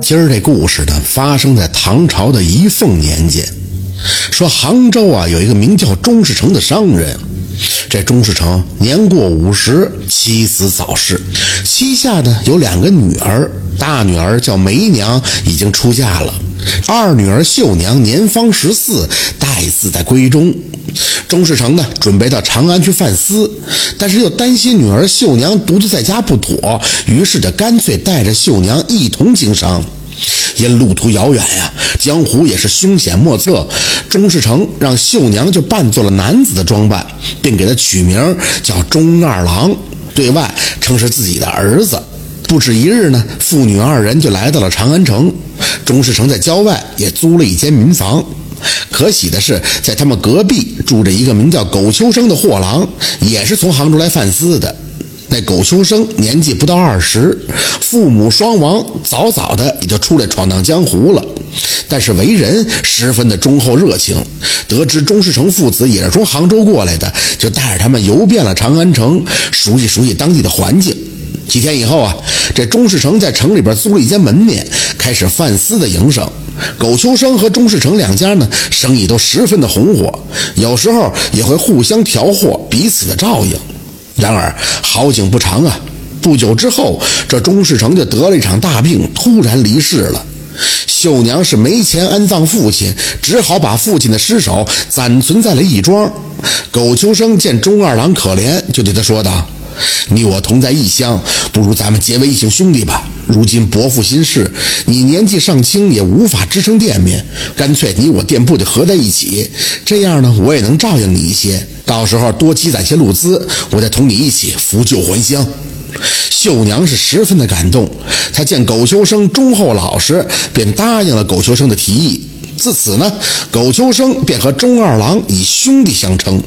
今儿这故事呢，发生在唐朝的仪凤年间。说杭州啊，有一个名叫钟世成的商人。这钟世成年过五十，妻子早逝，膝下呢有两个女儿，大女儿叫梅娘，已经出嫁了；二女儿秀娘年方十四，待字在闺中。钟世成呢，准备到长安去犯司，但是又担心女儿秀娘独自在家不妥，于是就干脆带着秀娘一同经商。因路途遥远呀，江湖也是凶险莫测。钟世成让秀娘就扮作了男子的装扮，并给他取名叫钟二郎，对外称是自己的儿子。不止一日呢，父女二人就来到了长安城。钟世成在郊外也租了一间民房。可喜的是，在他们隔壁住着一个名叫苟秋生的货郎，也是从杭州来贩私的。那苟秋生年纪不到二十，父母双亡，早早的也就出来闯荡江湖了。但是为人十分的忠厚热情。得知钟世成父子也是从杭州过来的，就带着他们游遍了长安城，熟悉熟悉当地的环境。几天以后啊，这钟世成在城里边租了一间门面，开始贩丝的营生。苟秋生和钟世成两家呢，生意都十分的红火，有时候也会互相调货，彼此的照应。然而好景不长啊！不久之后，这钟世成就得了一场大病，突然离世了。秀娘是没钱安葬父亲，只好把父亲的尸首暂存在了义庄。苟秋生见钟二郎可怜，就对他说道：“你我同在异乡，不如咱们结为义兄兄弟吧。如今伯父心事，你年纪尚轻，也无法支撑店面，干脆你我店铺就合在一起，这样呢，我也能照应你一些。”到时候多积攒些路资，我再同你一起扶柩还乡。秀娘是十分的感动，她见苟秋生忠厚老实，便答应了苟秋生的提议。自此呢，苟秋生便和钟二郎以兄弟相称。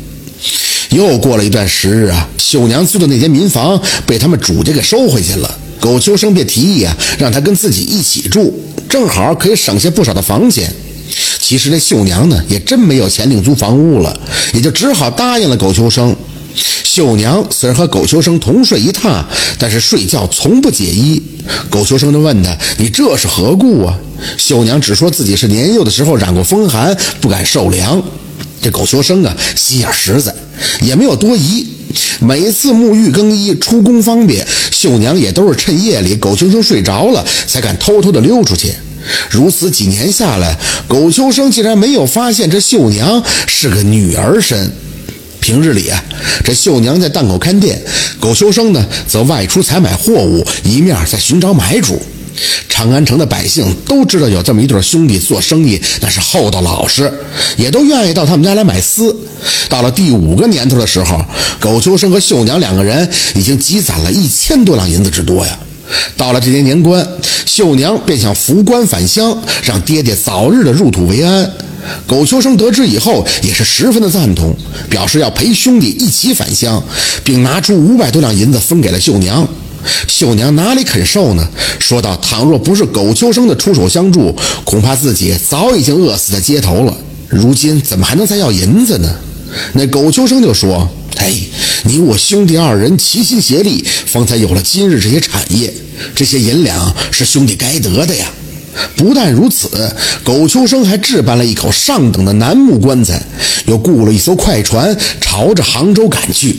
又过了一段时日啊，秀娘租的那间民房被他们主家给收回去了。苟秋生便提议啊，让他跟自己一起住，正好可以省下不少的房钱。其实这秀娘呢，也真没有钱另租房屋了，也就只好答应了苟秋生。秀娘虽然和苟秋生同睡一榻，但是睡觉从不解衣。苟秋生就问他：“你这是何故啊？”秀娘只说自己是年幼的时候染过风寒，不敢受凉。这苟秋生啊，心眼实在，也没有多疑。每次沐浴更衣、出宫方便，秀娘也都是趁夜里苟秋生睡着了，才敢偷偷的溜出去。如此几年下来，苟秋生竟然没有发现这秀娘是个女儿身。平日里啊，这秀娘在档口看店，苟秋生呢则外出采买货物，一面在寻找买主。长安城的百姓都知道有这么一对兄弟做生意那是厚道老实，也都愿意到他们家来买丝。到了第五个年头的时候，苟秋生和秀娘两个人已经积攒了一千多两银子之多呀。到了这年年关，秀娘便想扶棺返乡，让爹爹早日的入土为安。苟秋生得知以后，也是十分的赞同，表示要陪兄弟一起返乡，并拿出五百多两银子分给了秀娘。秀娘哪里肯受呢？说道：“倘若不是苟秋生的出手相助，恐怕自己早已经饿死在街头了。如今怎么还能再要银子呢？”那苟秋生就说：“哎，你我兄弟二人齐心协力，方才有了今日这些产业。这些银两是兄弟该得的呀。不但如此，苟秋生还置办了一口上等的楠木棺材，又雇了一艘快船，朝着杭州赶去。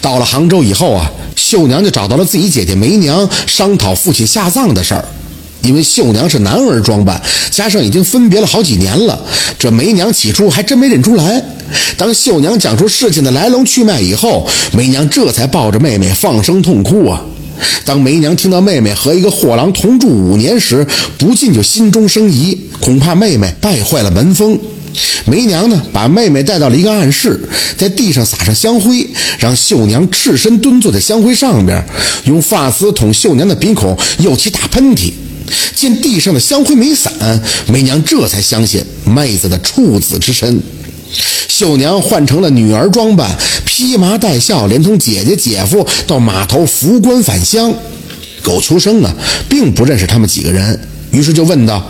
到了杭州以后啊，秀娘就找到了自己姐姐梅娘，商讨父亲下葬的事儿。因为秀娘是男儿装扮，加上已经分别了好几年了，这梅娘起初还真没认出来。当秀娘讲出事情的来龙去脉以后，梅娘这才抱着妹妹放声痛哭啊。当梅娘听到妹妹和一个货郎同住五年时，不禁就心中生疑，恐怕妹妹败坏了门风。梅娘呢，把妹妹带到了一个暗室，在地上撒上香灰，让秀娘赤身蹲坐在香灰上边，用发丝捅秀娘的鼻孔，又起打喷嚏。见地上的香灰没散，梅娘这才相信妹子的处子之身。秀娘换成了女儿装扮，披麻戴孝，连同姐姐、姐夫到码头扶棺返乡。苟秋生啊，并不认识他们几个人，于是就问道：“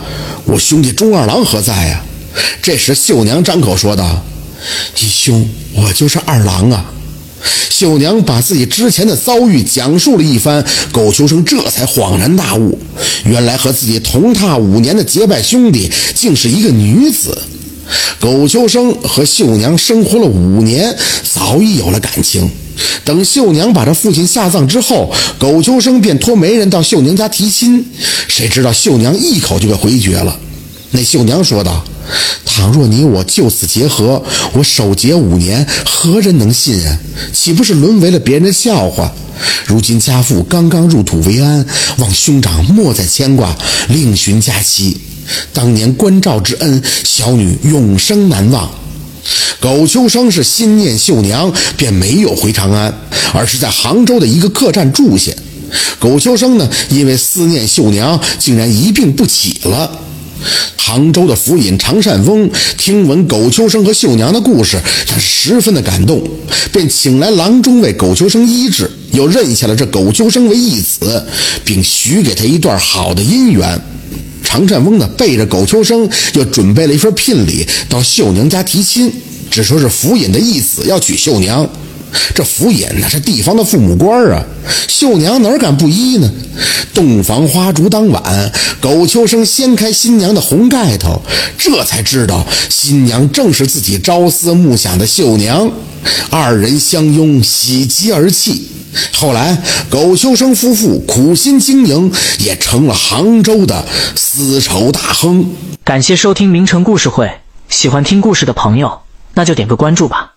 我兄弟钟二郎何在呀？”这时秀娘张口说道：“义兄，我就是二郎啊。”秀娘把自己之前的遭遇讲述了一番，苟秋生这才恍然大悟，原来和自己同榻五年的结拜兄弟竟是一个女子。苟秋生和秀娘生活了五年，早已有了感情。等秀娘把这父亲下葬之后，苟秋生便托媒人到秀娘家提亲。谁知道秀娘一口就给回绝了。那秀娘说道：“倘若你我就此结合，我守节五年，何人能信啊？岂不是沦为了别人的笑话？如今家父刚刚入土为安，望兄长莫再牵挂，另寻佳期。当年关照之恩，小女永生难忘。”苟秋生是心念秀娘，便没有回长安，而是在杭州的一个客栈住下。苟秋生呢，因为思念秀娘，竟然一病不起了。杭州的府尹常善翁听闻苟秋生和秀娘的故事，他十分的感动，便请来郎中为苟秋生医治，又认下了这苟秋生为义子，并许给他一段好的姻缘。常善翁呢，背着苟秋生，又准备了一份聘礼，到秀娘家提亲。只说是府尹的义子要娶秀娘，这府尹那是地方的父母官啊，秀娘哪敢不依呢？洞房花烛当晚，苟秋生掀开新娘的红盖头，这才知道新娘正是自己朝思暮想的秀娘，二人相拥，喜极而泣。后来，苟秋生夫妇苦心经营，也成了杭州的丝绸大亨。感谢收听名城故事会，喜欢听故事的朋友。那就点个关注吧。